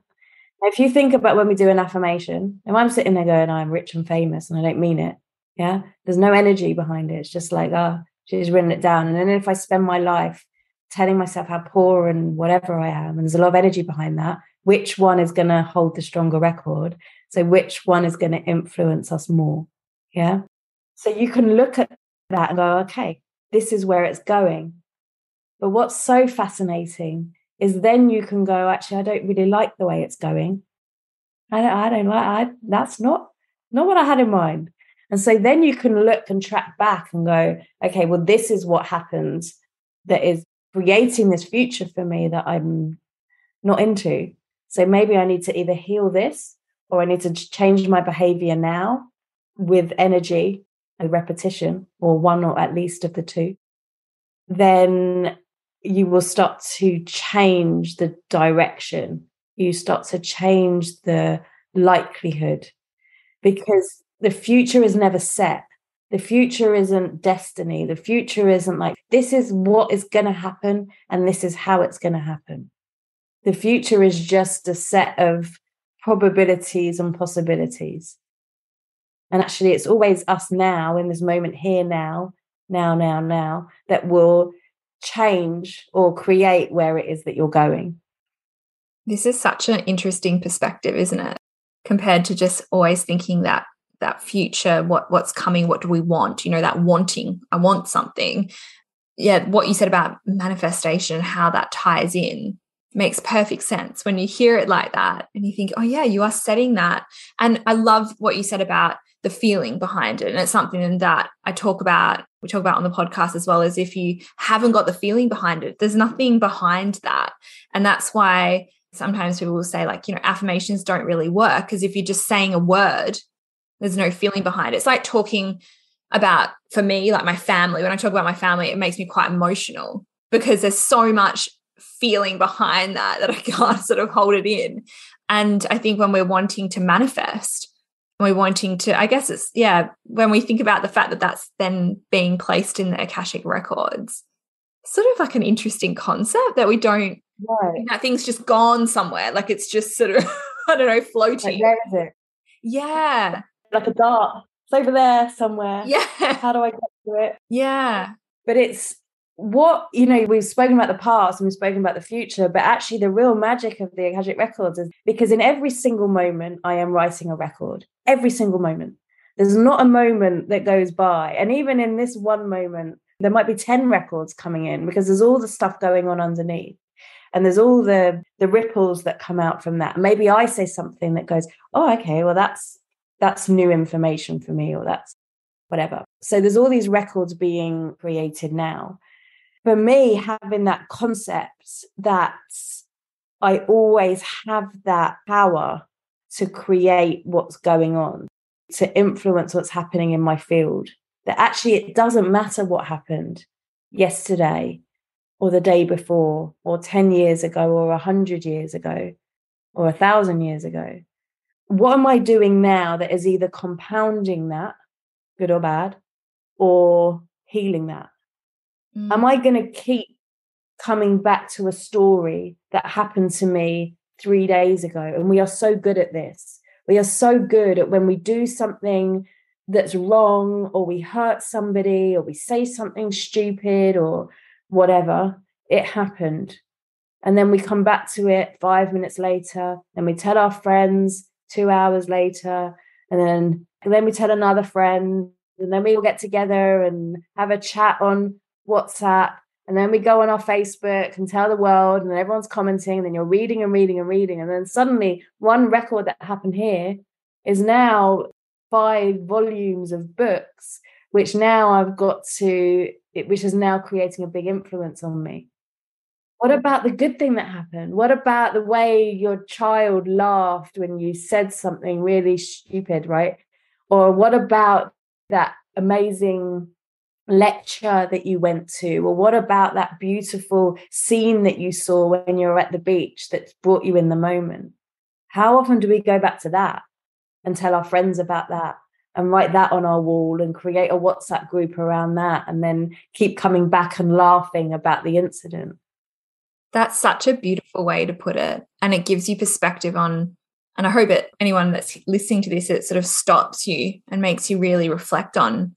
If you think about when we do an affirmation, if I'm sitting there going, I'm rich and famous, and I don't mean it, yeah, there's no energy behind it. It's just like, oh, she's written it down. And then if I spend my life telling myself how poor and whatever I am, and there's a lot of energy behind that, which one is going to hold the stronger record? So which one is going to influence us more? Yeah. So you can look at that and go, okay, this is where it's going. But what's so fascinating is then you can go, actually, I don't really like the way it's going. I don't, I don't like, I, that's not, not what I had in mind. And so then you can look and track back and go, okay, well, this is what happens that is creating this future for me that I'm not into. So maybe I need to either heal this or I need to change my behavior now with energy and repetition, or one or at least of the two. Then you will start to change the direction. You start to change the likelihood because the future is never set. The future isn't destiny. The future isn't like, this is what is going to happen and this is how it's going to happen. The future is just a set of probabilities and possibilities. And actually, it's always us now in this moment here, now, now, now, now, that will change or create where it is that you're going. This is such an interesting perspective, isn't it? Compared to just always thinking that that future what what's coming what do we want you know that wanting i want something yeah what you said about manifestation how that ties in makes perfect sense when you hear it like that and you think oh yeah you are setting that and i love what you said about the feeling behind it and it's something that i talk about we talk about on the podcast as well as if you haven't got the feeling behind it there's nothing behind that and that's why sometimes people will say like you know affirmations don't really work because if you're just saying a word there's no feeling behind it. It's like talking about for me like my family when i talk about my family it makes me quite emotional because there's so much feeling behind that that i can't sort of hold it in. And i think when we're wanting to manifest we're wanting to i guess it's yeah when we think about the fact that that's then being placed in the akashic records sort of like an interesting concept that we don't right. that thing's just gone somewhere like it's just sort of i don't know floating. like, where is it? Yeah. Like a dart. It's over there somewhere. Yeah. How do i get to it? Yeah. But it's what you know we've spoken about the past and we've spoken about the future but actually the real magic of the akashic records is because in every single moment i am writing a record. Every single moment. There's not a moment that goes by. And even in this one moment there might be 10 records coming in because there's all the stuff going on underneath. And there's all the the ripples that come out from that. Maybe i say something that goes oh okay well that's that's new information for me or that's whatever. So there's all these records being created now for me, having that concept that I always have that power to create what's going on, to influence what's happening in my field, that actually it doesn't matter what happened yesterday or the day before or 10 years ago or 100 years ago or a thousand years ago. What am I doing now that is either compounding that, good or bad, or healing that? Mm. Am I going to keep coming back to a story that happened to me three days ago? And we are so good at this. We are so good at when we do something that's wrong, or we hurt somebody, or we say something stupid, or whatever, it happened. And then we come back to it five minutes later, and we tell our friends two hours later, and then and then we tell another friend, and then we all get together and have a chat on WhatsApp, and then we go on our Facebook and tell the world, and everyone's commenting, and then you're reading and reading and reading. And then suddenly, one record that happened here is now five volumes of books, which now I've got to, which is now creating a big influence on me. What about the good thing that happened? What about the way your child laughed when you said something really stupid, right? Or what about that amazing lecture that you went to? Or what about that beautiful scene that you saw when you were at the beach that brought you in the moment? How often do we go back to that and tell our friends about that and write that on our wall and create a whatsapp group around that and then keep coming back and laughing about the incident? That's such a beautiful way to put it and it gives you perspective on and i hope that anyone that's listening to this it sort of stops you and makes you really reflect on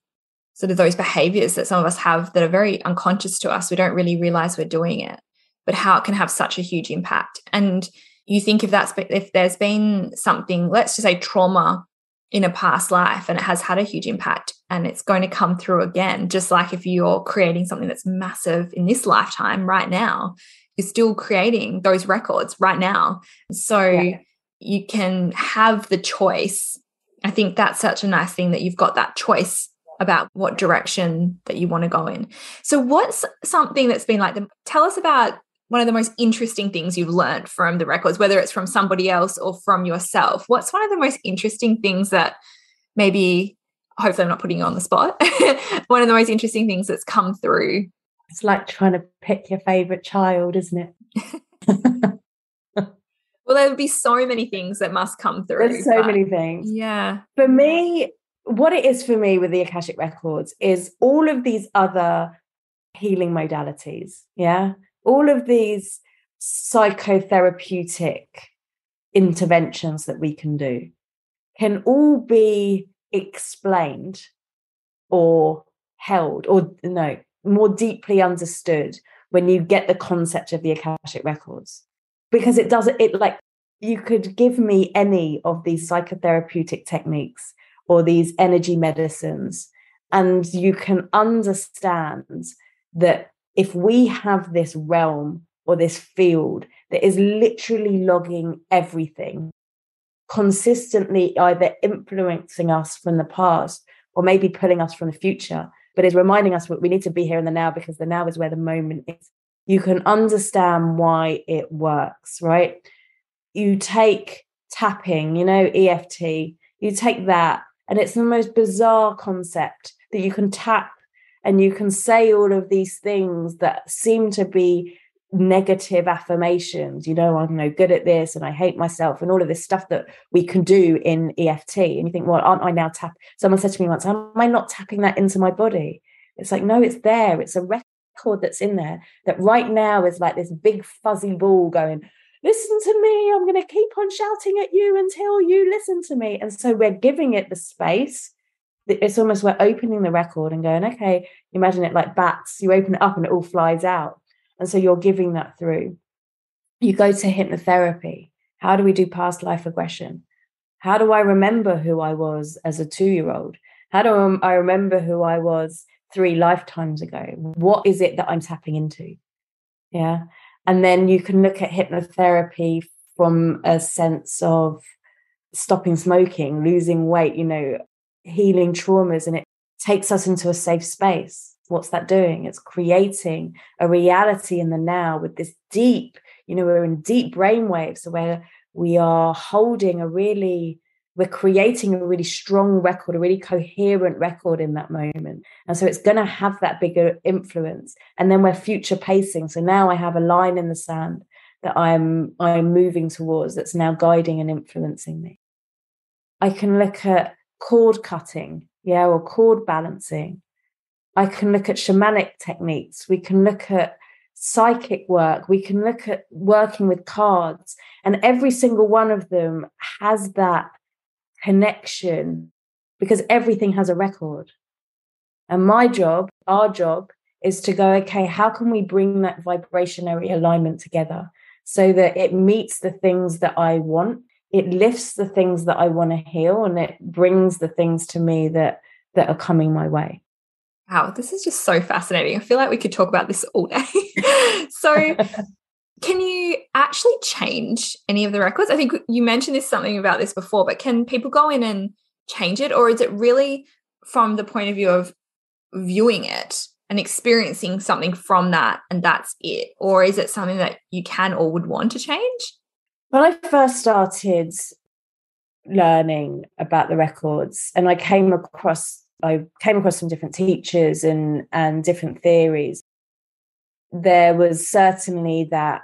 sort of those behaviors that some of us have that are very unconscious to us. We don't really realize we're doing it, but how it can have such a huge impact. And you think if that's if there's been something, let's just say trauma in a past life and it has had a huge impact and it's going to come through again, just like if you're creating something that's massive in this lifetime right now, you're still creating those records right now. So yeah. you can have the choice. I think that's such a nice thing that you've got that choice about what direction that you want to go in. So, what's something that's been like, the, tell us about one of the most interesting things you've learned from the records, whether it's from somebody else or from yourself. What's one of the most interesting things that maybe, hopefully, I'm not putting you on the spot, one of the most interesting things that's come through? It's like trying to pick your favorite child, isn't it? well, there would be so many things that must come through. There's so many things. Yeah. For me, what it is for me with the Akashic Records is all of these other healing modalities. Yeah. All of these psychotherapeutic interventions that we can do can all be explained or held or no more deeply understood when you get the concept of the akashic records because it does it like you could give me any of these psychotherapeutic techniques or these energy medicines. And you can understand that if we have this realm or this field that is literally logging everything, consistently either influencing us from the past or maybe pulling us from the future, but is reminding us that we need to be here in the now because the now is where the moment is. You can understand why it works, right? You take tapping, you know, EFT, you take that and it's the most bizarre concept that you can tap and you can say all of these things that seem to be negative affirmations. You know i'm no good at this and i hate myself and all of this stuff that we can do in eft and you think well aren't i now tap? Someone said to me once am i not tapping that into my body? It's like no it's there. It's a record that's in there that right now is like this big fuzzy ball going listen to me i'm going to keep on shouting at you until you listen to me and so we're giving it the space it's almost we're opening the record and going okay imagine it like bats you open it up and it all flies out and so you're giving that through. You go to hypnotherapy. How do we do past life regression? How do I remember who I was as a two year old? How do um, I remember who I was three lifetimes ago? What is it that I'm tapping into? Yeah. And then you can look at hypnotherapy from a sense of stopping smoking, losing weight, you know, healing traumas, and it takes us into a safe space what's that doing? It's creating a reality in the now with this deep, you know, we're in deep brainwaves. So where we are holding a really, we're creating a really strong record, a really coherent record in that moment. And so it's going to have that bigger influence. And then we're future pacing. So now I have a line in the sand that I'm I'm moving towards that's now guiding and influencing me. I can look at cord cutting, yeah, or cord balancing I can look at shamanic techniques. We can look at psychic work. We can look at working with cards. And every single one of them has that connection because everything has a record. And my job, our job, is to go, okay, how can we bring that vibrationary alignment together so that it meets the things that I want? It lifts the things that I want to heal and it brings the things to me that that are coming my way. Wow, this is just so fascinating. I feel like we could talk about this all day. so, can you actually change any of the records? I think you mentioned this something about this before, but can people go in and change it, or is it really from the point of view of viewing it and experiencing something from that, and that's it, or is it something that you can or would want to change? When I first started learning about the records, and I came across I came across some different teachers and and different theories. There was certainly that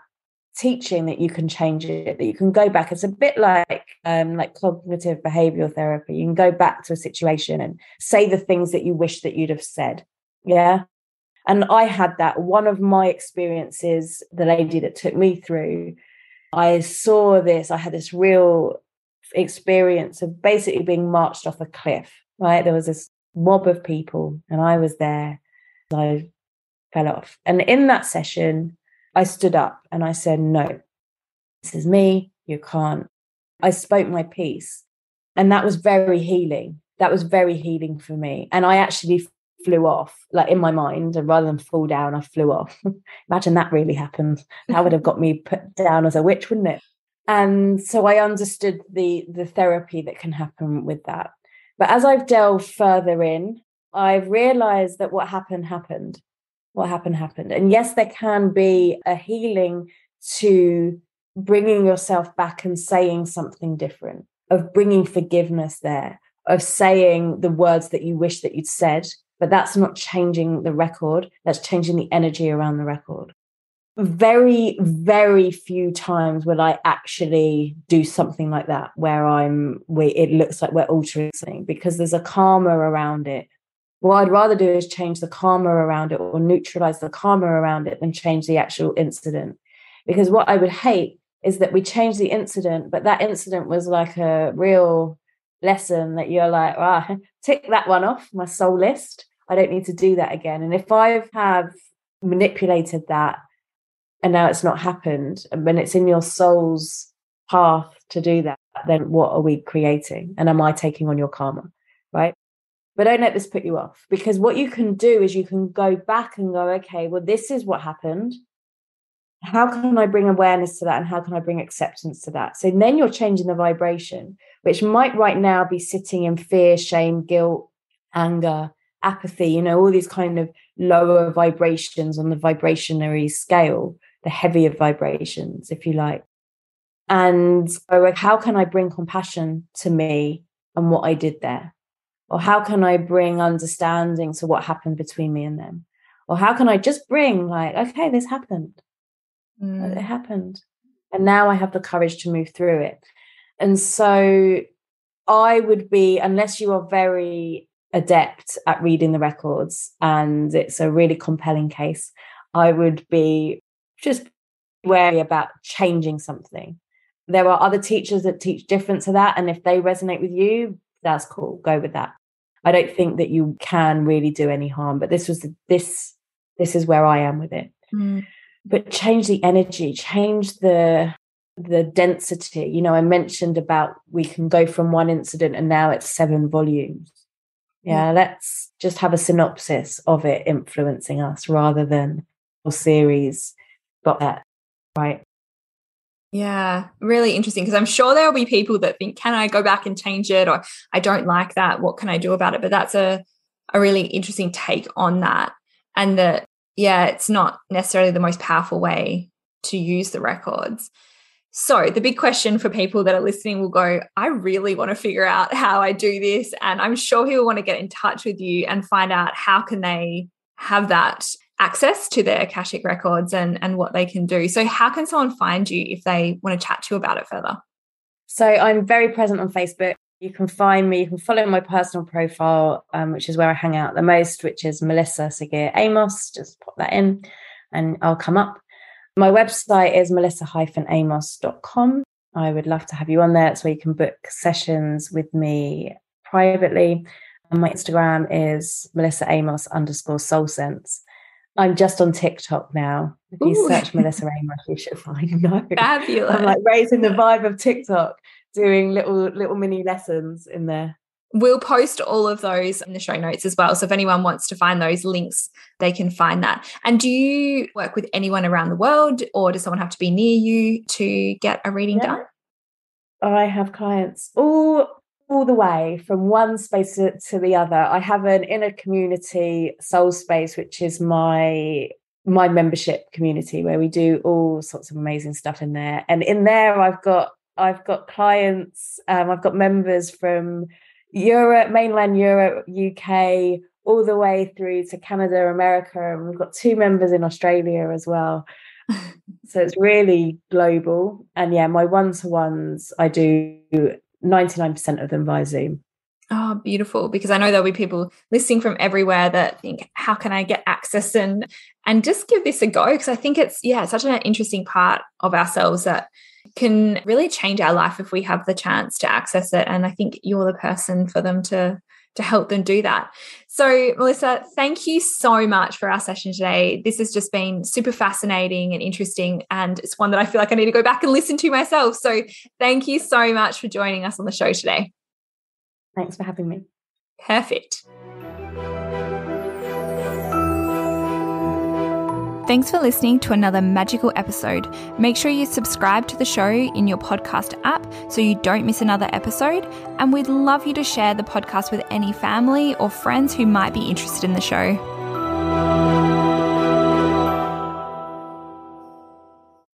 teaching that you can change it, that you can go back. It's a bit like um, like cognitive behavioral therapy. You can go back to a situation and say the things that you wish that you'd have said. Yeah. And I had that. One of my experiences, the lady that took me through, I saw this, I had this real experience of basically being marched off a cliff, right? There was this mob of people, and I was there. I fell off. And in that session, I stood up and I said, No, this is me. You can't. I spoke my piece. And that was very healing. That was very healing for me. And I actually flew off, like in my mind, and rather than fall down, I flew off. Imagine that really happened. That would have got me put down as a witch, wouldn't it? And so I understood the the therapy that can happen with that. But as I've delved further in, I've realized that what happened happened. What happened happened. And yes, there can be a healing to bringing yourself back and saying something different, of bringing forgiveness there, of saying the words that you wish that you'd said. But that's not changing the record, that's changing the energy around the record very very few times will i actually do something like that where i'm where it looks like we're altering something because there's a karma around it what i'd rather do is change the karma around it or neutralize the karma around it than change the actual incident. Because what i would hate is that we change the incident but that incident was like a real lesson that you're like ah tick that one off my soul list. I don't need to do that again. And if i have manipulated that and now it's not happened and when it's in your soul's path to do that then what are we creating? And am i taking on your karma right but don't let this put you off because what you can do is you can go back and go okay well this is what happened how can i bring awareness to that and how can i bring acceptance to that so then you're changing the vibration which might right now be sitting in fear shame guilt anger apathy you know all these kind of lower vibrations on the vibrationary scale the heavier vibrations, if you like. And how can I bring compassion to me and what I did there? Or how can I bring understanding to what happened between me and them? Or how can I just bring, like, okay, this happened. Mm. It happened. And now I have the courage to move through it. And so I would be, unless you are very adept at reading the records and it's a really compelling case, I would be just wary about changing something. There are other teachers that teach different to that. And if they resonate with you, that's cool. Go with that. I don't think that you can really do any harm, but this was the, this this is where I am with it. Mm. But change the energy, change the the density. You know, I mentioned about we can go from one incident and now it's seven volumes. Yeah, mm. let's just have a synopsis of it influencing us rather than a series. Got that right? Yeah, really interesting because I'm sure there will be people that think, can I go back and change it? Or I don't like that. What can I do about it? But that's a, a really interesting take on that. And that, yeah, it's not necessarily the most powerful way to use the records. So, the big question for people that are listening will go, I really want to figure out how I do this. And I'm sure he'll want to get in touch with you and find out how can they have that access to their Akashic records and, and what they can do. So, how can someone find you if they want to chat to you about it further? So, I'm very present on Facebook. You can find me, you can follow my personal profile, um, which is where I hang out the most, which is Melissa Segir Amos. Just pop that in and I'll come up. My website is melissa-amos.com. I would love to have you on there. That's where you can book sessions with me privately. And my Instagram is Melissa Amos underscore soul sense. I'm just on TikTok now. If you Ooh. search Melissa Amos, you should find me. Fabulous. I'm like raising the vibe of TikTok, doing little little mini lessons in there. We'll post all of those in the show notes as well. So if anyone wants to find those links, they can find that. And do you work with anyone around the world or does someone have to be near you to get a reading yeah. done? I have clients all all the way from one space to, to the other. I have an inner community soul space, which is my my membership community where we do all sorts of amazing stuff in there. And in there, I've got I've got clients, um, I've got members from Europe, mainland Europe, UK, all the way through to Canada, America, and we've got two members in Australia as well. so it's really global. And yeah, my one to ones I do 99% of them via Zoom. Oh, beautiful. Because I know there'll be people listening from everywhere that think, how can I get access and and just give this a go? Because I think it's yeah, such an interesting part of ourselves that can really change our life if we have the chance to access it. And I think you're the person for them to to help them do that. So, Melissa, thank you so much for our session today. This has just been super fascinating and interesting. And it's one that I feel like I need to go back and listen to myself. So, thank you so much for joining us on the show today. Thanks for having me. Perfect. Thanks for listening to another magical episode. Make sure you subscribe to the show in your podcast app so you don't miss another episode. And we'd love you to share the podcast with any family or friends who might be interested in the show.